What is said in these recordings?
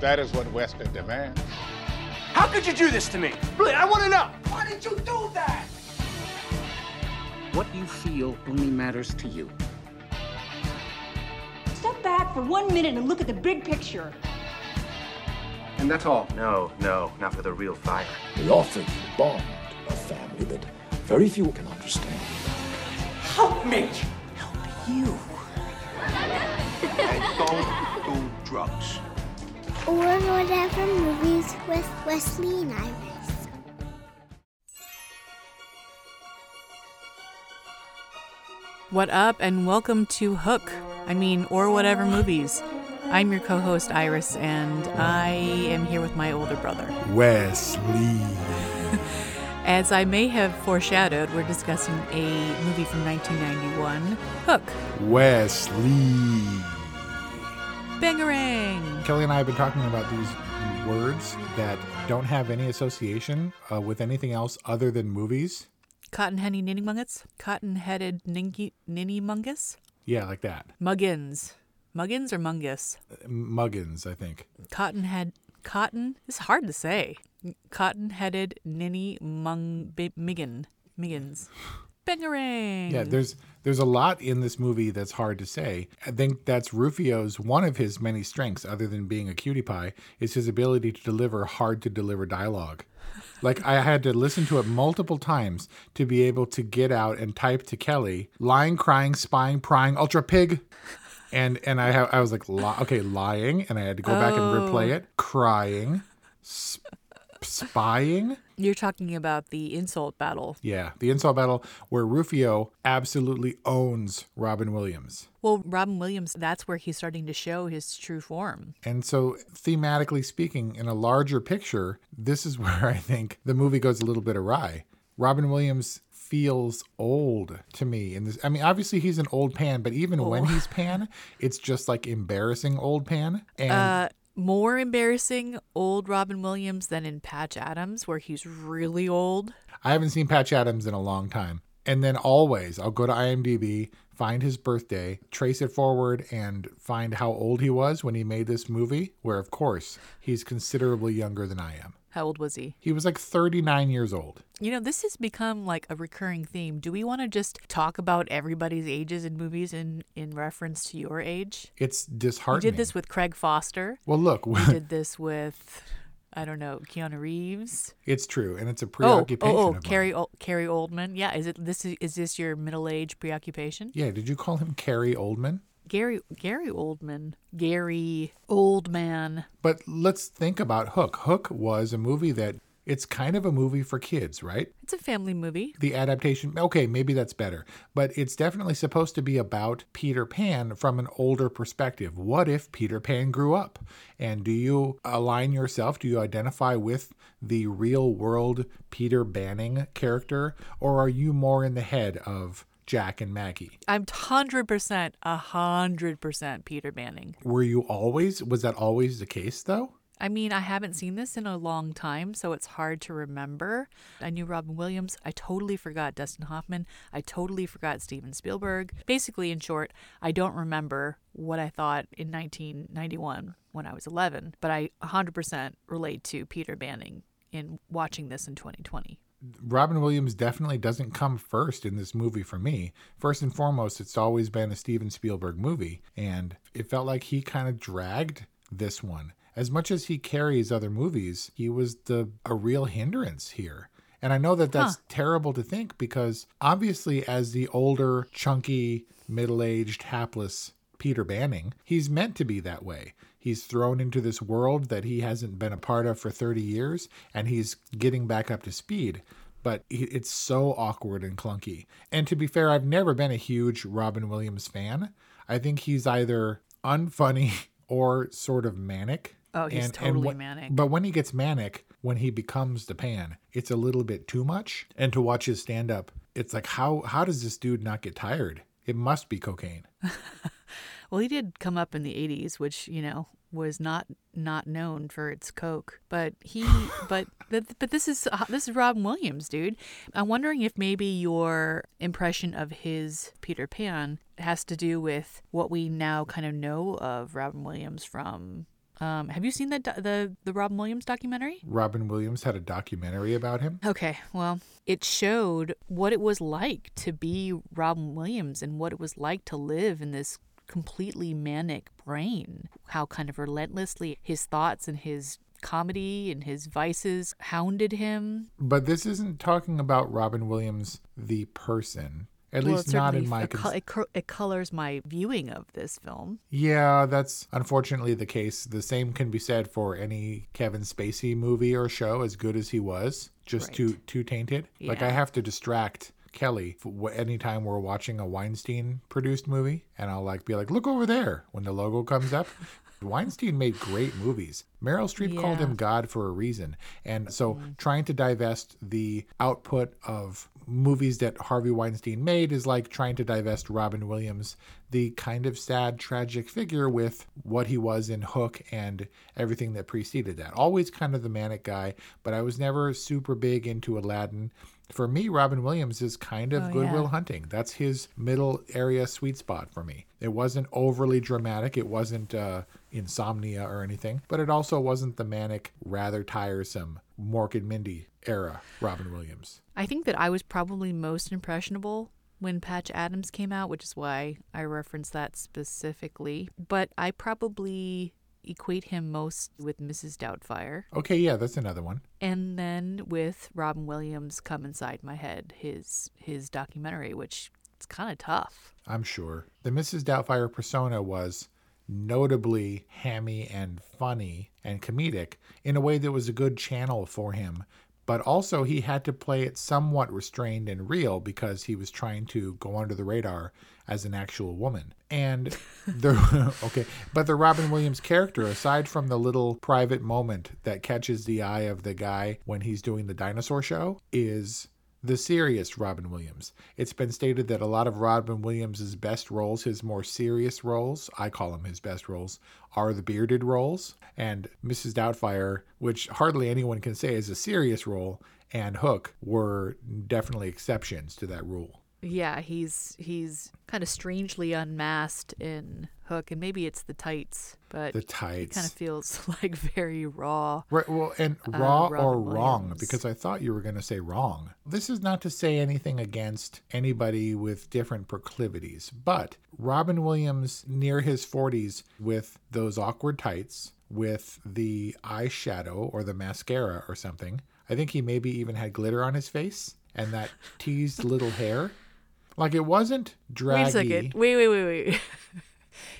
That is what Western demands. How could you do this to me? Really, I want to know. Why did you do that? What you feel only matters to you. Step back for one minute and look at the big picture. And that's all. No, no, not for the real fire. We offer you a bond, a family that very few can understand. Help me! Help you. I don't do drugs. Or whatever movies with Wesley and Iris. What up, and welcome to Hook. I mean, or whatever movies. I'm your co host, Iris, and I am here with my older brother, Wesley. As I may have foreshadowed, we're discussing a movie from 1991, Hook. Wesley. Bangarang. Kelly and I have been talking about these words that don't have any association uh, with anything else other than movies. Cotton henny ninny mungus? Cotton headed ninny, ninny mungus? Yeah, like that. Muggins. Muggins or mungus? Uh, Muggins, I think. Cotton head. Cotton? It's hard to say. Cotton headed ninny mung. Miggin. Miggins. Bangarang. Yeah, there's there's a lot in this movie that's hard to say. I think that's Rufio's one of his many strengths, other than being a cutie pie, is his ability to deliver hard to deliver dialogue. Like I had to listen to it multiple times to be able to get out and type to Kelly, lying, crying, spying, prying, ultra pig. And and I I was like, li- okay, lying, and I had to go oh. back and replay oh. it, crying, sp- spying. You're talking about the insult battle. Yeah, the insult battle where Rufio absolutely owns Robin Williams. Well, Robin Williams, that's where he's starting to show his true form. And so, thematically speaking, in a larger picture, this is where I think the movie goes a little bit awry. Robin Williams feels old to me in this. I mean, obviously he's an old pan, but even oh. when he's pan, it's just like embarrassing old pan. And uh, more embarrassing old Robin Williams than in Patch Adams, where he's really old. I haven't seen Patch Adams in a long time. And then always, I'll go to IMDb, find his birthday, trace it forward, and find how old he was when he made this movie, where, of course, he's considerably younger than I am. How old was he? He was like 39 years old. You know, this has become like a recurring theme. Do we want to just talk about everybody's ages in movies in, in reference to your age? It's disheartening. We did this with Craig Foster. Well, look. we did this with, I don't know, Keanu Reeves. It's true, and it's a preoccupation. Oh, oh, oh Carrie, o- Carrie Oldman. Yeah, is it this? Is this your middle age preoccupation? Yeah. Did you call him Carrie Oldman? Gary Gary Oldman. Gary Oldman. But let's think about Hook. Hook was a movie that it's kind of a movie for kids, right? It's a family movie. The adaptation, okay, maybe that's better. But it's definitely supposed to be about Peter Pan from an older perspective. What if Peter Pan grew up? And do you align yourself? Do you identify with the real world Peter Banning character? Or are you more in the head of Jack and Maggie. I'm 100%, 100% Peter Banning. Were you always, was that always the case though? I mean, I haven't seen this in a long time, so it's hard to remember. I knew Robin Williams. I totally forgot Dustin Hoffman. I totally forgot Steven Spielberg. Basically, in short, I don't remember what I thought in 1991 when I was 11, but I 100% relate to Peter Banning in watching this in 2020. Robin Williams definitely doesn't come first in this movie for me. First and foremost, it's always been a Steven Spielberg movie, and it felt like he kind of dragged this one. as much as he carries other movies, he was the a real hindrance here. And I know that that's huh. terrible to think because obviously, as the older, chunky, middle aged, hapless Peter Banning, he's meant to be that way. He's thrown into this world that he hasn't been a part of for 30 years, and he's getting back up to speed. But it's so awkward and clunky. And to be fair, I've never been a huge Robin Williams fan. I think he's either unfunny or sort of manic. Oh, he's and, totally and manic. But when he gets manic, when he becomes the pan, it's a little bit too much. And to watch his stand up, it's like how how does this dude not get tired? It must be cocaine. well, he did come up in the 80s, which, you know, was not not known for its coke but he but but this is uh, this is Robin Williams dude I'm wondering if maybe your impression of his Peter Pan has to do with what we now kind of know of Robin Williams from um, have you seen the the the Robin Williams documentary? Robin Williams had a documentary about him. Okay, well, it showed what it was like to be Robin Williams and what it was like to live in this completely manic brain. How kind of relentlessly his thoughts and his comedy and his vices hounded him. But this isn't talking about Robin Williams the person. At well, least not in my. Cons- it, it colors my viewing of this film. Yeah, that's unfortunately the case. The same can be said for any Kevin Spacey movie or show, as good as he was, just right. too too tainted. Yeah. Like I have to distract Kelly anytime we're watching a Weinstein produced movie, and I'll like be like, "Look over there!" when the logo comes up. Weinstein made great movies. Meryl Streep yeah. called him God for a reason. And so mm. trying to divest the output of movies that Harvey Weinstein made is like trying to divest Robin Williams, the kind of sad, tragic figure with what he was in Hook and everything that preceded that. Always kind of the manic guy, but I was never super big into Aladdin. For me, Robin Williams is kind of oh, Good Will yeah. Hunting. That's his middle area sweet spot for me. It wasn't overly dramatic. It wasn't uh, insomnia or anything, but it also wasn't the manic, rather tiresome Mork and Mindy era Robin Williams. I think that I was probably most impressionable when Patch Adams came out, which is why I reference that specifically. But I probably equate him most with Mrs. Doubtfire. Okay, yeah, that's another one. And then with Robin Williams come inside my head, his his documentary, which it's kind of tough. I'm sure. The Mrs. Doubtfire persona was notably hammy and funny and comedic in a way that was a good channel for him but also he had to play it somewhat restrained and real because he was trying to go under the radar as an actual woman. And the okay, but the Robin Williams character aside from the little private moment that catches the eye of the guy when he's doing the dinosaur show is the serious Robin Williams. It's been stated that a lot of Robin Williams' best roles, his more serious roles, I call them his best roles, are the bearded roles. And Mrs. Doubtfire, which hardly anyone can say is a serious role, and Hook were definitely exceptions to that rule. Yeah, he's he's kind of strangely unmasked in Hook, and maybe it's the tights, but the tights kind of feels like very raw. Right. Well, and uh, raw uh, or wrong because I thought you were going to say wrong. This is not to say anything against anybody with different proclivities, but Robin Williams near his 40s with those awkward tights, with the eyeshadow or the mascara or something. I think he maybe even had glitter on his face and that teased little hair. Like it wasn't draggy. Wait a second. Wait, wait, wait, wait.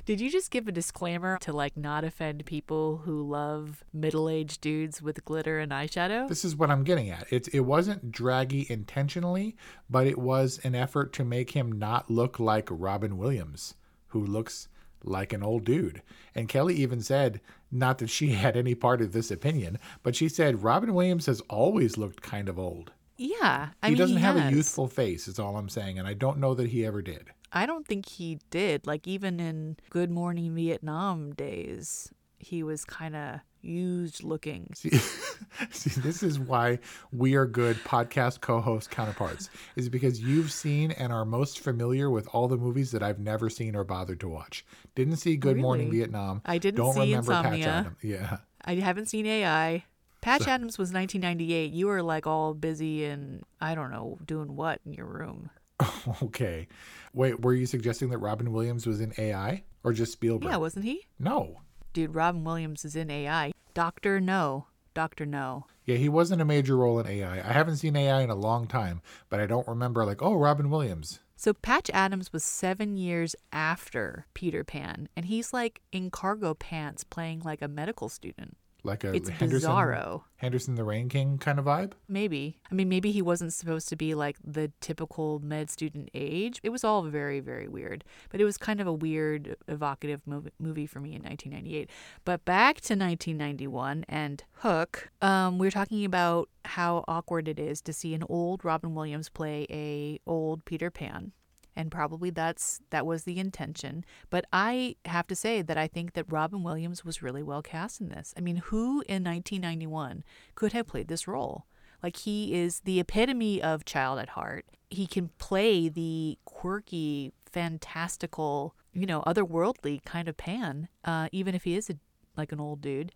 Did you just give a disclaimer to like not offend people who love middle-aged dudes with glitter and eyeshadow? This is what I'm getting at. It it wasn't draggy intentionally, but it was an effort to make him not look like Robin Williams, who looks like an old dude. And Kelly even said, not that she had any part of this opinion, but she said Robin Williams has always looked kind of old. Yeah, I he mean, doesn't he have has. a youthful face. Is all I'm saying, and I don't know that he ever did. I don't think he did. Like even in Good Morning Vietnam days, he was kind of used looking. See, see, this is why we are good podcast co-host counterparts. Is because you've seen and are most familiar with all the movies that I've never seen or bothered to watch. Didn't see Good really? Morning Vietnam. I didn't don't see remember Insomnia. Patch Adams. Yeah. I haven't seen AI. Patch so, Adams was 1998. You were like all busy and I don't know doing what in your room. okay. Wait, were you suggesting that Robin Williams was in AI or just Spielberg? Yeah, wasn't he? No. Dude, Robin Williams is in AI. Doctor No. Doctor No. Yeah, he wasn't a major role in AI. I haven't seen AI in a long time, but I don't remember like, oh, Robin Williams. So Patch Adams was seven years after Peter Pan, and he's like in cargo pants playing like a medical student. Like a It's Henderson, bizarro. Henderson the Rain King kind of vibe. Maybe. I mean, maybe he wasn't supposed to be like the typical med student age. It was all very, very weird. But it was kind of a weird, evocative movie, movie for me in 1998. But back to 1991 and Hook, um, we were talking about how awkward it is to see an old Robin Williams play a old Peter Pan and probably that's that was the intention. But i have to say that i think that robin williams was really well cast in this. I mean who in 1991 could have played this role? Like he is the epitome of child at heart. He can play the quirky fantastical you know otherworldly kind of pan uh, even if he is a, like an old dude.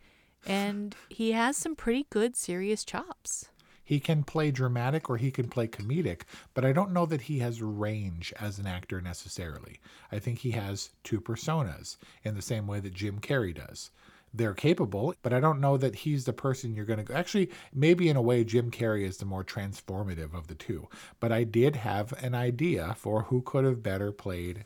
And he has some pretty good serious chops He can play dramatic or he can play comedic, but I don't know that he has range as an actor necessarily. I think he has two personas in the same way that Jim Carrey does. They're capable, but I don't know that he's the person you're going to. Actually, maybe in a way, Jim Carrey is the more transformative of the two. But I did have an idea for who could have better played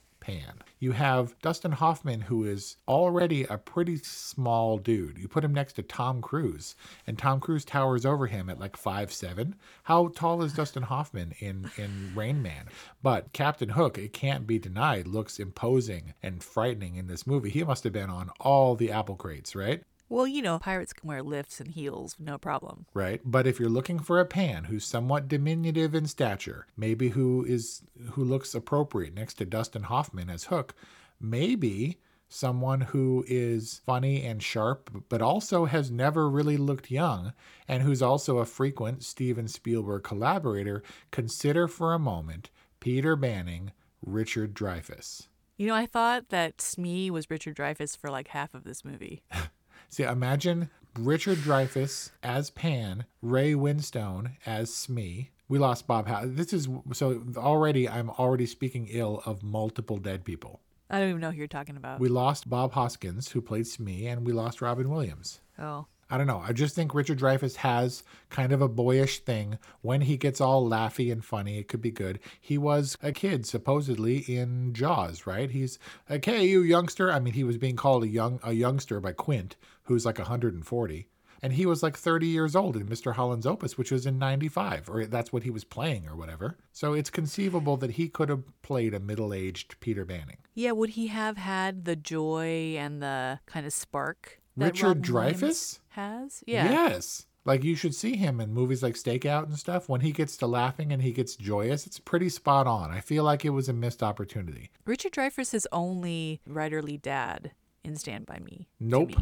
You have Dustin Hoffman, who is already a pretty small dude. You put him next to Tom Cruise, and Tom Cruise towers over him at like five seven. How tall is Dustin Hoffman in in Rain Man? But Captain Hook, it can't be denied, looks imposing and frightening in this movie. He must have been on all the apple crates, right? Well you know pirates can wear lifts and heels no problem. Right? But if you're looking for a pan who's somewhat diminutive in stature maybe who is who looks appropriate next to dustin hoffman as hook maybe someone who is funny and sharp but also has never really looked young and who's also a frequent steven spielberg collaborator consider for a moment peter banning richard dreyfuss. You know, I thought that Smee was Richard Dreyfuss for like half of this movie. See, imagine Richard Dreyfuss as Pan, Ray Winstone as Smee. We lost Bob. How this is so already. I'm already speaking ill of multiple dead people. I don't even know who you're talking about. We lost Bob Hoskins, who played Smee, and we lost Robin Williams. oh. I don't know. I just think Richard Dreyfuss has kind of a boyish thing. When he gets all laughy and funny, it could be good. He was a kid, supposedly, in Jaws, right? He's like, hey, you youngster. I mean, he was being called a young a youngster by Quint, who's like 140. And he was like 30 years old in Mr. Holland's Opus, which was in 95, or that's what he was playing or whatever. So it's conceivable that he could have played a middle aged Peter Banning. Yeah, would he have had the joy and the kind of spark that Richard Dreyfuss? has? Yeah. Yes. Like you should see him in movies like Stakeout and stuff. When he gets to laughing and he gets joyous, it's pretty spot on. I feel like it was a missed opportunity. Richard Dreyfuss is only writerly dad in Stand By Me. Nope. me.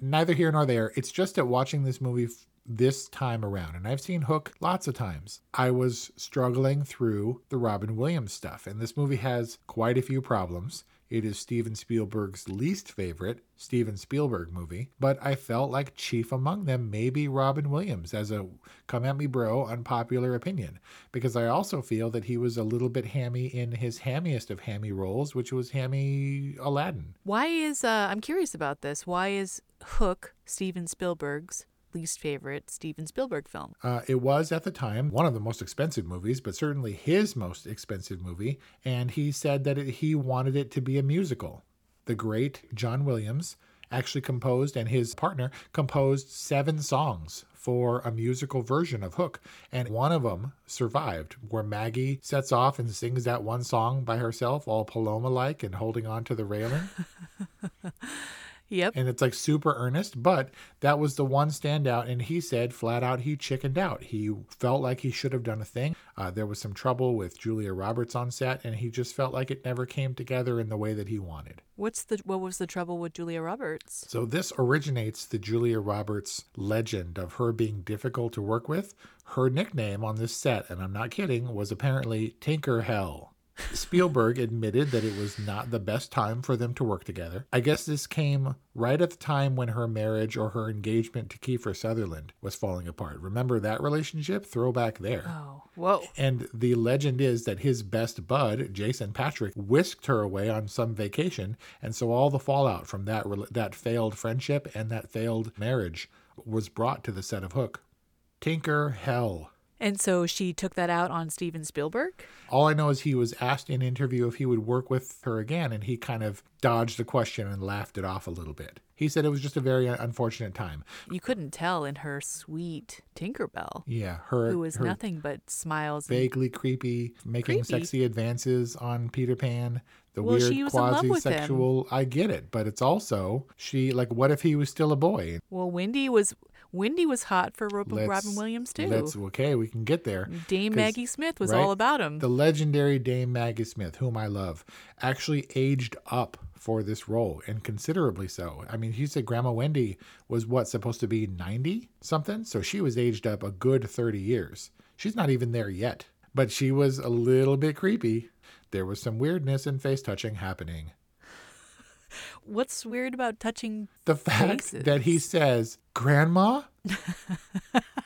Neither here nor there. It's just that watching this movie f- this time around, and I've seen Hook lots of times, I was struggling through the Robin Williams stuff. And this movie has quite a few problems. It is Steven Spielberg's least favorite Steven Spielberg movie, but I felt like chief among them may be Robin Williams as a come at me bro unpopular opinion because I also feel that he was a little bit hammy in his hammiest of hammy roles, which was Hammy Aladdin. Why is, uh, I'm curious about this. Why is Hook Steven Spielberg's least favorite Steven Spielberg film? Uh, it was at the time one of the most expensive movies, but certainly his most expensive movie. And he said that it, he wanted it to be a musical. The great John Williams actually composed, and his partner composed seven songs for a musical version of Hook. And one of them survived, where Maggie sets off and sings that one song by herself, all Paloma like and holding on to the railing. Yep. And it's like super earnest, but that was the one standout. And he said flat out he chickened out. He felt like he should have done a thing. Uh, there was some trouble with Julia Roberts on set, and he just felt like it never came together in the way that he wanted. What's the what was the trouble with Julia Roberts? So this originates the Julia Roberts legend of her being difficult to work with. Her nickname on this set, and I'm not kidding, was apparently Tinker Hell. Spielberg admitted that it was not the best time for them to work together. I guess this came right at the time when her marriage or her engagement to Kiefer Sutherland was falling apart. Remember that relationship? Throwback there. Oh, whoa. And the legend is that his best bud, Jason Patric, whisked her away on some vacation, and so all the fallout from that that failed friendship and that failed marriage was brought to the set of Hook. Tinker Hell. And so she took that out on Steven Spielberg? All I know is he was asked in an interview if he would work with her again, and he kind of dodged the question and laughed it off a little bit. He said it was just a very unfortunate time. You couldn't tell in her sweet Tinkerbell. Yeah, her who was her nothing but smiles, vaguely creepy, making Creepy. sexy advances on Peter Pan. The Well, weird she was in love with him. quasi-sexual. I get it, but it's also she like. What if he was still a boy? Well, Wendy was Wendy was hot for Robin, Robin Williams too. Let's okay, we can get there. Dame Maggie Smith was right? all about him. The legendary Dame Maggie Smith, whom I love, actually aged up for this role and considerably so. I mean, he said Grandma Wendy was what supposed to be 90 something, so she was aged up a good 30 years. She's not even there yet, but she was a little bit creepy. There was some weirdness and face touching happening. What's weird about touching The fact faces? that he says, "Grandma,"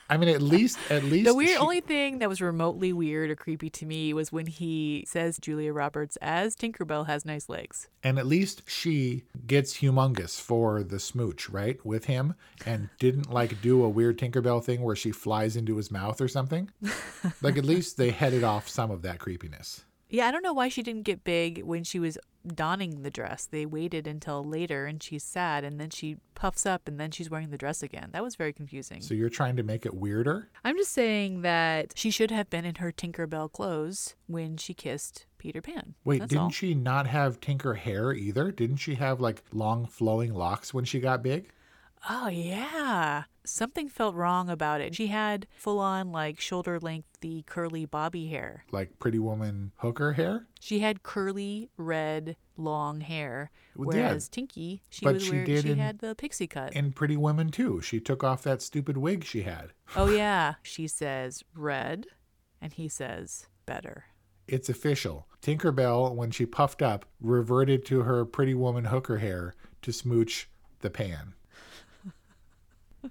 I mean, at least, at least The weird she- only thing that was remotely weird or creepy to me was when he says Julia Roberts as Tinkerbell has nice legs. And at least she gets humongous for the smooch, right? With him and didn't like do a weird Tinkerbell thing where she flies into his mouth or something. like at least they headed off some of that creepiness. Yeah, I don't know why she didn't get big when she was donning the dress. They waited until later and she's sad and then she puffs up and then she's wearing the dress again. That was very confusing. So you're trying to make it weirder? I'm just saying that she should have been in her Tinkerbell clothes when she kissed Peter Pan. Wait, That's didn't all. she not have Tinker hair either? Didn't she have like long flowing locks when she got big? Oh, yeah. Something felt wrong about it. She had full on, like, shoulder lengthy, curly bobby hair. Like Pretty Woman hooker hair? She had curly, red, long hair. Well, yeah, Whereas Tinky, she but was she wearing, did she in- had the pixie cut. And Pretty Woman too. She took off that stupid wig she had. oh, yeah. She says red, and he says better. It's official. Tinkerbell, when she puffed up, reverted to her pretty woman hooker hair to smooch the pan.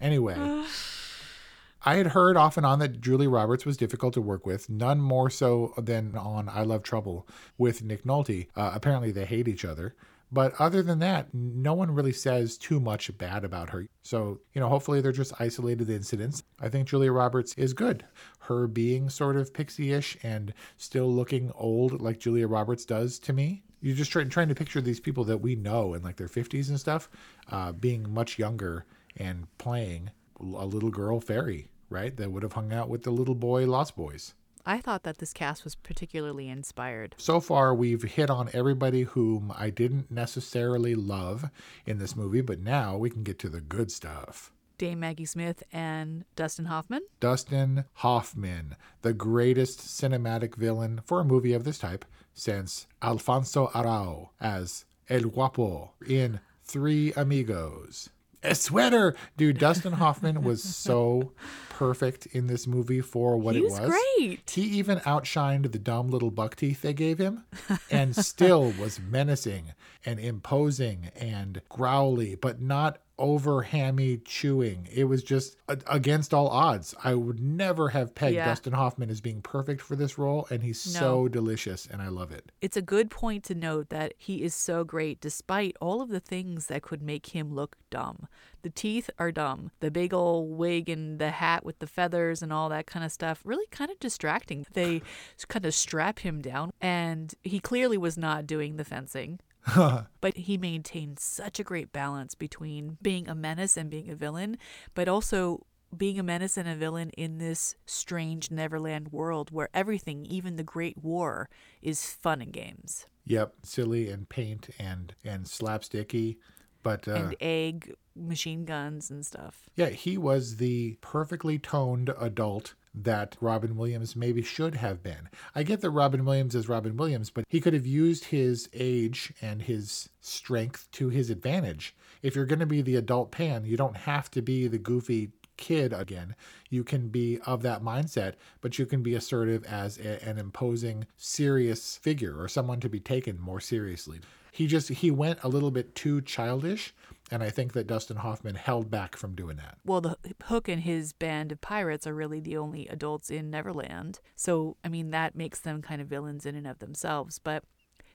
Anyway, I had heard off and on that Julie Roberts was difficult to work with, none more so than on I Love Trouble with Nick Nolte. Uh, apparently, they hate each other. But other than that, no one really says too much bad about her. So, you know, hopefully they're just isolated incidents. I think Julia Roberts is good. Her being sort of pixie ish and still looking old like Julia Roberts does to me. You're just trying, trying to picture these people that we know in like their 50s and stuff uh, being much younger and playing a little girl fairy, right? That would have hung out with the little boy Lost Boys. I thought that this cast was particularly inspired. So far, we've hit on everybody whom I didn't necessarily love in this movie, but now we can get to the good stuff. Dame Maggie Smith and Dustin Hoffman. Dustin Hoffman, the greatest cinematic villain for a movie of this type since Alfonso Arau as El Guapo in Three Amigos. A sweater! Dude, Dustin Hoffman was so perfect in this movie for what He it was was. great. He even outshined the dumb little buck teeth they gave him and still was menacing and imposing and growly, but not over hammy chewing. It was just a- against all odds. I would never have pegged Yeah. Dustin Hoffman as being perfect for this role, and he's so delicious, and I love it. It's a good point to note that he is so great despite all of the things that could make him look dumb. The teeth are dumb. The big old wig and the hat with the feathers and all that kind of stuff, really kind of distracting. They kind of strap him down, and he clearly was not doing the fencing. but he maintained such a great balance between being a menace and being a villain, but also being a menace and a villain in this strange Neverland world where everything, even the Great War, is fun and games. Yep, silly and paint and and slapsticky, but uh, and egg machine guns and stuff. Yeah, he was the perfectly toned adult that Robin Williams maybe should have been. I get that Robin Williams is Robin Williams, but he could have used his age and his strength to his advantage. If you're going to be the adult pan, you don't have to be the goofy kid again. You can be of that mindset, but you can be assertive as a, an imposing, serious figure or someone to be taken more seriously. He just he went a little bit too childish, and I think that Dustin Hoffman held back from doing that. Well, the Hook and his band of pirates are really the only adults in Neverland. So, I mean, that makes them kind of villains in and of themselves. But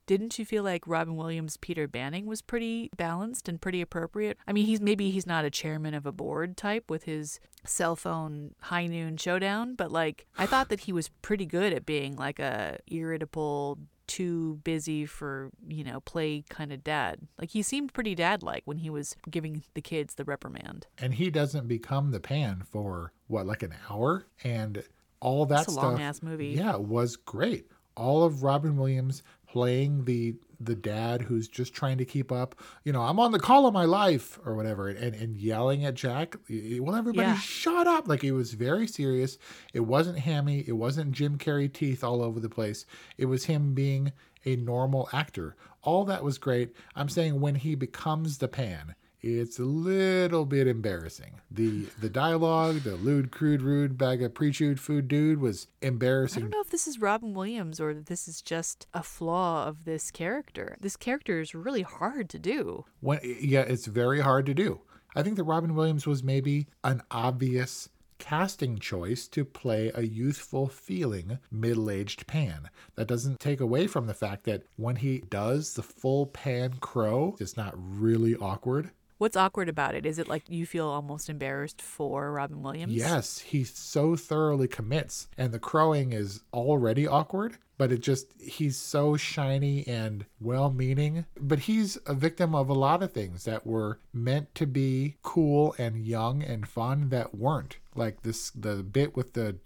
didn't you feel like Robin Williams' Peter Banning was pretty balanced and pretty appropriate? I mean, he's maybe he's not a chairman of a board type with his cell phone high noon showdown, but like I thought that he was pretty good at being like a irritable too busy for, you know, play kind of dad. Like he seemed pretty dad like when he was giving the kids the reprimand. And he doesn't become the pan for what, like an hour? And all that It's a stuff. long ass movie. Yeah, was great. All of Robin Williams playing the the dad who's just trying to keep up, you know, I'm on the call of my life or whatever, and, and yelling at Jack. Well, everybody Yeah. shut up. Like it was very serious. It wasn't hammy. It wasn't Jim Carrey teeth all over the place. It was him being a normal actor. All that was great. I'm saying when he becomes the pan, it's a little bit embarrassing. The the dialogue, the lewd, crude, rude bag of pre-chewed food dude was embarrassing. I don't know if this is Robin Williams or if this is just a flaw of this character. This character is really hard to do. When yeah, it's very hard to do. I think that Robin Williams was maybe an obvious casting choice to play a youthful feeling middle-aged pan. That doesn't take away from the fact that when he does the full pan crow, it's not really awkward. What's awkward about it? Is it like you feel almost embarrassed for Robin Williams? Yes, he so thoroughly commits, and the crowing is already awkward. But it just, he's so shiny and well meaning. But he's a victim of a lot of things that were meant to be cool and young and fun that weren't. Like this, the bit with the,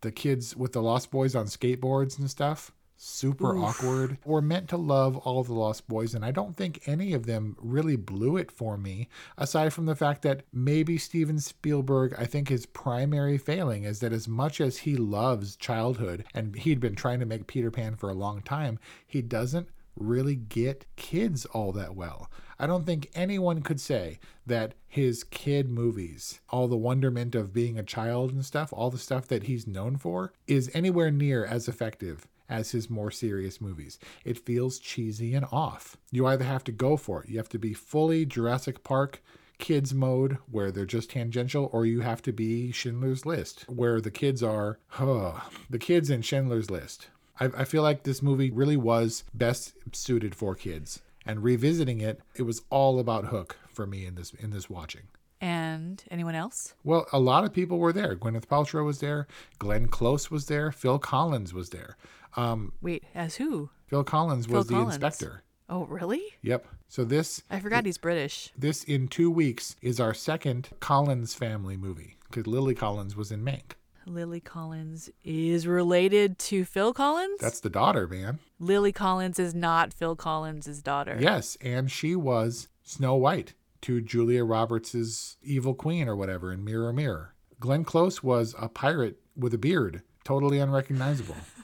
the kids with the Lost Boys on skateboards and stuff. Super Oof. awkward. We're meant to love all the Lost Boys, and I don't think any of them really blew it for me, aside from the fact that maybe Steven Spielberg, I think his primary failing is that as much as he loves childhood, and he'd been trying to make Peter Pan for a long time, he doesn't really get kids all that well. I don't think anyone could say that his kid movies, all the wonderment of being a child and stuff, all the stuff that he's known for, is anywhere near as effective as his more serious movies. It feels cheesy and off. You either have to go for it, you have to be fully Jurassic Park kids mode where they're just tangential, or you have to be Schindler's List where the kids are, huh, the kids in Schindler's List. I, I feel like this movie really was best suited for kids. And revisiting it, it was all about Hook for me in this in this watching. And anyone else? Well, a lot of people were there. Gwyneth Paltrow was there. Glenn Close was there. Phil Collins was there. Um, Wait, as who? Phil Collins Phil was the Collins. inspector. Oh, really? Yep. So this I forgot he's British. this in two weeks is our second Collins family movie because Lily Collins was in Mank. Lily Collins is related to Phil Collins? That's the daughter, man. Lily Collins is not Phil Collins' daughter. Yes, and she was Snow White to Julia Roberts' evil queen or whatever in Mirror Mirror. Glenn Close was a pirate with a beard, totally unrecognizable,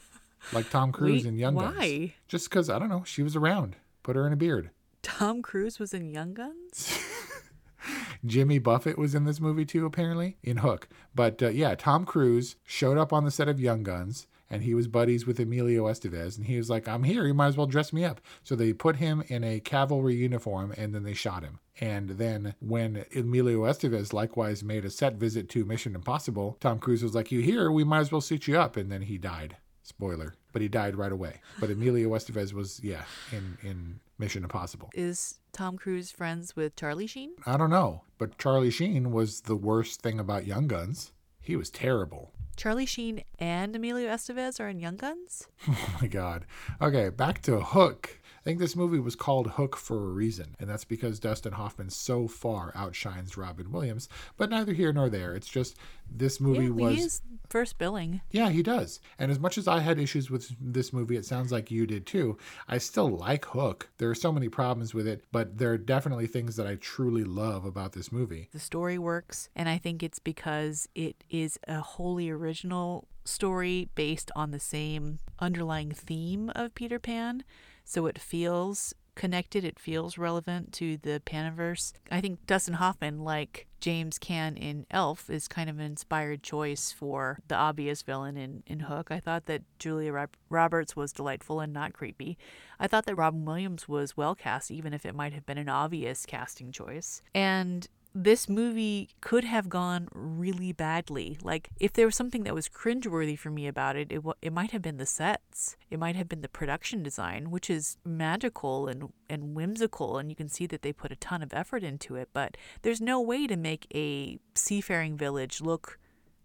like Tom Cruise Wait, in Young Guns. why? Just because I don't know, she was around. Put her in a beard. Tom Cruise was in Young Guns? Jimmy Buffett was in this movie too, apparently, in Hook. But uh, yeah, Tom Cruise showed up on the set of Young Guns and he was buddies with Emilio Estevez. And he was like, I'm here. You might as well dress me up. So they put him in a cavalry uniform and then they shot him. And then when Emilio Estevez likewise made a set visit to Mission Impossible, Tom Cruise was like, You here? We might as well suit you up. And then he died. Spoiler. But he died right away. But Emilio Estevez was, yeah, in, in Mission Impossible. Is Tom Cruise friends with Charlie Sheen? I don't know, but Charlie Sheen was the worst thing about Young Guns. He was terrible. Charlie Sheen and Emilio Estevez are in Young Guns? Oh my god. Okay, back to Hook. I think this movie was called Hook for a reason, and that's because Dustin Hoffman so far outshines Robin Williams. But neither here nor there. It's just this movie yeah, was he is first billing. Yeah, he does. And as much as I had issues with this movie, it sounds like you did too. I still like Hook. There are so many problems with it, but there are definitely things that I truly love about this movie. The story works, and I think it's because it is a wholly original story based on the same underlying theme of Peter Pan. So it feels connected. It feels relevant to the Panaverse. I think Dustin Hoffman, like James Caan in Elf, is kind of an inspired choice for the obvious villain in, in Hook. I thought that Julia Roberts was delightful and not creepy. I thought that Robin Williams was well cast, even if it might have been an obvious casting choice. And this movie could have gone really badly. Like, if there was something that was cringeworthy for me about it, it, it might have been the sets. It might have been the production design, which is magical and, and whimsical, and you can see that they put a ton of effort into it. But there's no way to make a seafaring village look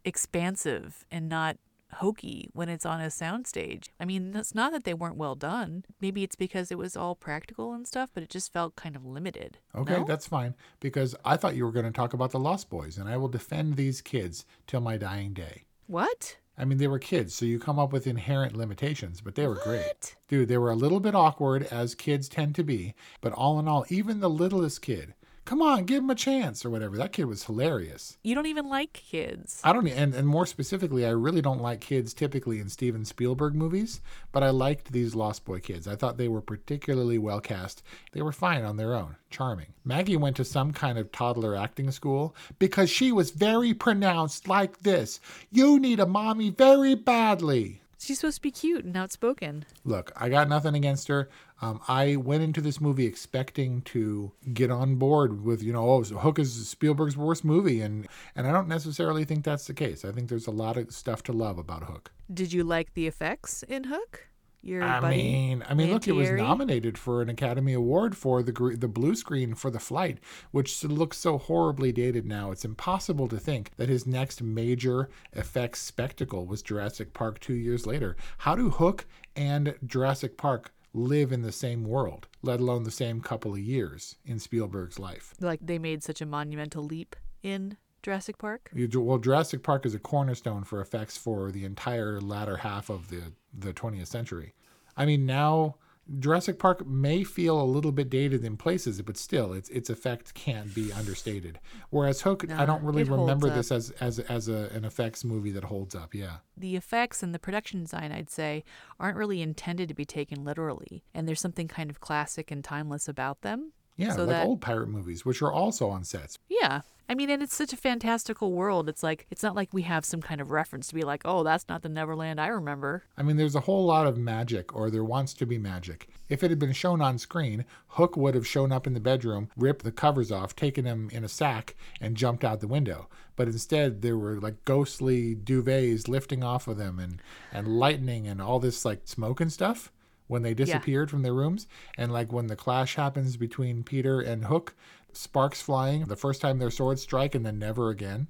expansive and not hokey when it's on a soundstage. I mean, it's not that they weren't well done. Maybe it's because it was all practical and stuff, but it just felt kind of limited. Okay, no? that's fine because I thought you were going to talk about the Lost Boys, and I will defend these kids till my dying day. What? I mean, they were kids, so you come up with inherent limitations, but they were what? great. Dude, they were a little bit awkward, as kids tend to be, but all in all, even the littlest kid come on, give him a chance or whatever. That kid was hilarious. You don't even like kids. I don't, and, and more specifically, I really don't like kids typically in Steven Spielberg movies, but I liked these Lost Boy kids. I thought they were particularly well cast. They were fine on their own, charming. Maggie went to some kind of toddler acting school because she was very pronounced like this. You need a mommy very badly. She's supposed to be cute and outspoken. Look, I got nothing against her. Um, I went into this movie expecting to get on board with, you know, oh, Hook is Spielberg's worst movie, and and I don't necessarily think that's the case. I think there's a lot of stuff to love about Hook. Did you like the effects in Hook? Your I buddy, mean, I mean, look, it was nominated for an Academy Award for the gr- the blue screen for the flight, which looks so horribly dated now. It's impossible to think that his next major effects spectacle was Jurassic Park two years later. How do Hook and Jurassic Park live in the same world, let alone the same couple of years in Spielberg's life? Like they made such a monumental leap in Jurassic Park. Well, Jurassic Park is a cornerstone for effects for the entire latter half of the the 20th century. I mean, now Jurassic Park may feel a little bit dated in places, but still, its its effect can't be understated. Whereas Hook, I don't really remember this as as as a, an effects movie that holds up. Yeah. The effects and the production design, I'd say, aren't really intended to be taken literally, and there's something kind of classic and timeless about them. Yeah, so like that, old pirate movies, which are also on sets. Yeah. I mean, and it's such a fantastical world. It's like, it's not like we have some kind of reference to be like, oh, that's not the Neverland I remember. I mean, there's a whole lot of magic, or there wants to be magic. If it had been shown on screen, Hook would have shown up in the bedroom, ripped the covers off, taken him in a sack, and jumped out the window. But instead, there were like ghostly duvets lifting off of them, and and lightning, and all this like smoke and stuff when they disappeared from their rooms. And like when the clash happens between Peter and Hook, sparks flying the first time their swords strike, and then never again.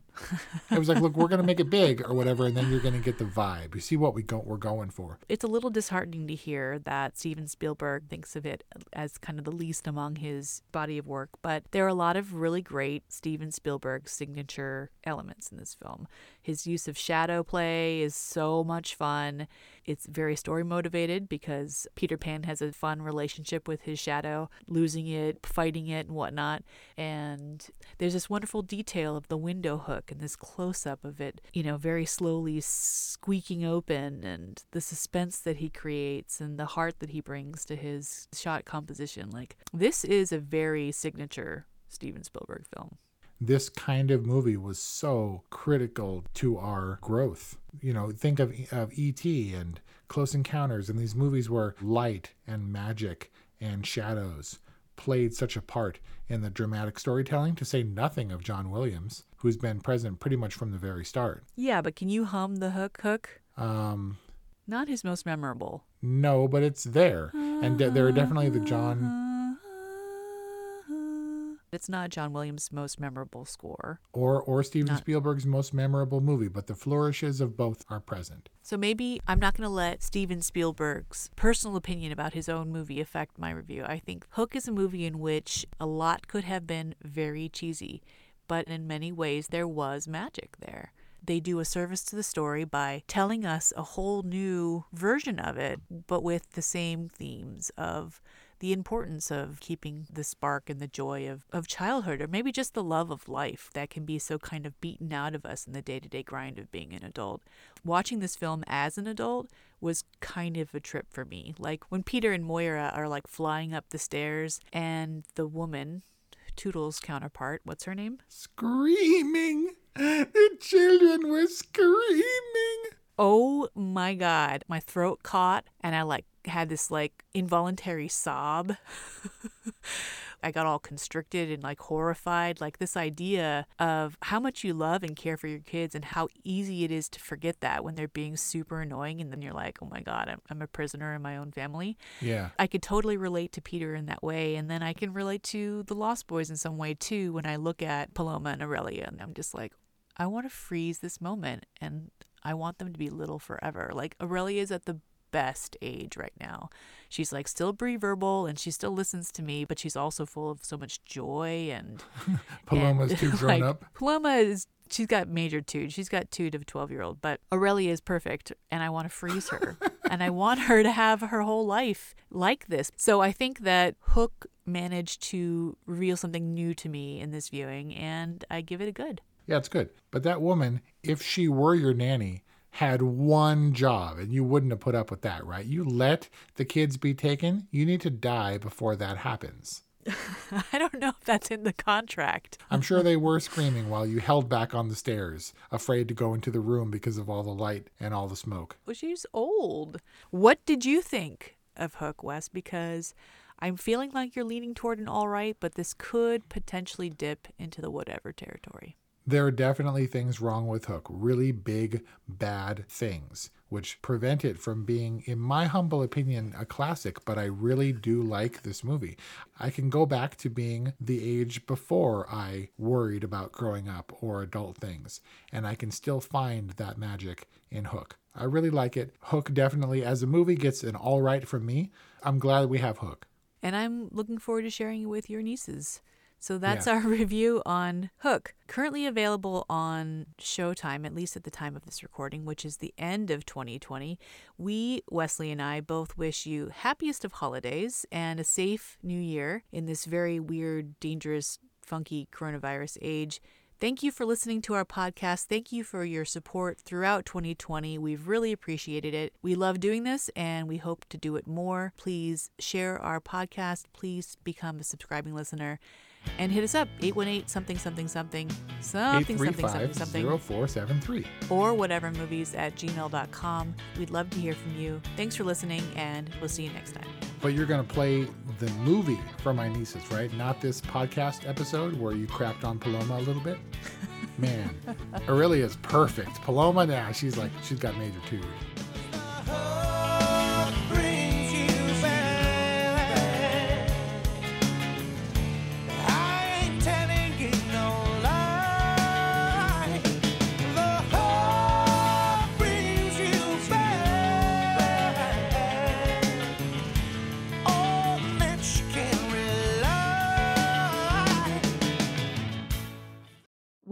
It was like, look, we're gonna make it big or whatever, and then you're gonna get the vibe. You see what we go we're going for. It's a little disheartening to hear that Steven Spielberg thinks of it as kind of the least among his body of work, but there are a lot of really great Steven Spielberg signature elements in this film. His use of shadow play is so much fun. It's very story motivated because Peter Pan has a fun relationship with his shadow, losing it, fighting it, and whatnot. And there's this wonderful detail of the window hook and this close up of it, you know, very slowly squeaking open and the suspense that he creates and the heart that he brings to his shot composition. Like, this is a very signature Steven Spielberg film. This kind of movie was so critical to our growth. You know, think of, of E.T. and Close Encounters and these movies were light and magic and shadows played such a part in the dramatic storytelling, to say nothing of John Williams, who's been present pretty much from the very start. Yeah, but can you hum the hook hook? Um, Not his most memorable. no, but it's there. And de- there are definitely the John It's not John Williams' most memorable score. or or Steven Not- Spielberg's most memorable movie, but the flourishes of both are present. So maybe I'm not going to let Steven Spielberg's personal opinion about his own movie affect my review. I think Hook is a movie in which a lot could have been very cheesy, but in many ways there was magic there. They do a service to the story by telling us a whole new version of it, but with the same themes of the importance of keeping the spark and the joy of, of childhood, or maybe just the love of life that can be so kind of beaten out of us in the day to day grind of being an adult. Watching this film as an adult was kind of a trip for me. Like when Peter and Moira are like flying up the stairs, and the woman, Tootles' counterpart, what's her name? Screaming. The children were screaming. Oh my god, my throat caught and I like had this like involuntary sob. I got all constricted and like horrified. Like this idea of how much you love and care for your kids and how easy it is to forget that when they're being super annoying. And then you're like, oh my God, I'm, I'm a prisoner in my own family. Yeah. I could totally relate to Peter in that way. And then I can relate to the Lost Boys in some way too when I look at Paloma and Aurelia. And I'm just like, I want to freeze this moment and I want them to be little forever. Like Aurelia is at the best age right now. She's like still pre-verbal and she still listens to me, but she's also full of so much joy and Paloma's and, too grown like, up. Paloma is she's got major tood. She's got of a 12 year old, but Aurelia is perfect and I want to freeze her. and I want her to have her whole life like this. So I think that Hook managed to reveal something new to me in this viewing and I give it a good. Yeah, it's good. But that woman, if she were your nanny, had one job and you wouldn't have put up with that, right? You let the kids be taken, you need to die before that happens. I don't know if that's in the contract. I'm sure they were screaming while you held back on the stairs, afraid to go into the room because of all the light and all the smoke. Well, she's old. What did you think of Hook, Wes? Because I'm feeling like you're leaning toward an all right, but this could potentially dip into the whatever territory. There are definitely things wrong with Hook, really big, bad things, which prevent it from being, in my humble opinion, a classic. But I really do like this movie. I can go back to being the age before I worried about growing up or adult things, and I can still find that magic in Hook. I really like it. Hook definitely, as a movie, gets an all right from me. I'm glad we have Hook. And I'm looking forward to sharing it with your nieces. So that's Yeah. our review on Hook, currently available on Showtime, at least at the time of this recording, which is the end of 2020. We, Wesley and I, both wish you happiest of holidays and a safe new year in this very weird, dangerous, funky coronavirus age. Thank you for listening to our podcast. Thank you for your support throughout 2020. We've really appreciated it. We love doing this and we hope to do it more. Please share our podcast. Please become a subscribing listener and hit us up 818 something something something something something something something 835-0473. or whatever movies at gmail.com. We'd love to hear from you. Thanks for listening and we'll see you next time. But you're going to play the movie for my nieces, right? Not this podcast episode where you crapped on Paloma a little bit. Man, Aurelia is perfect. Paloma now, she's like, she's got major too.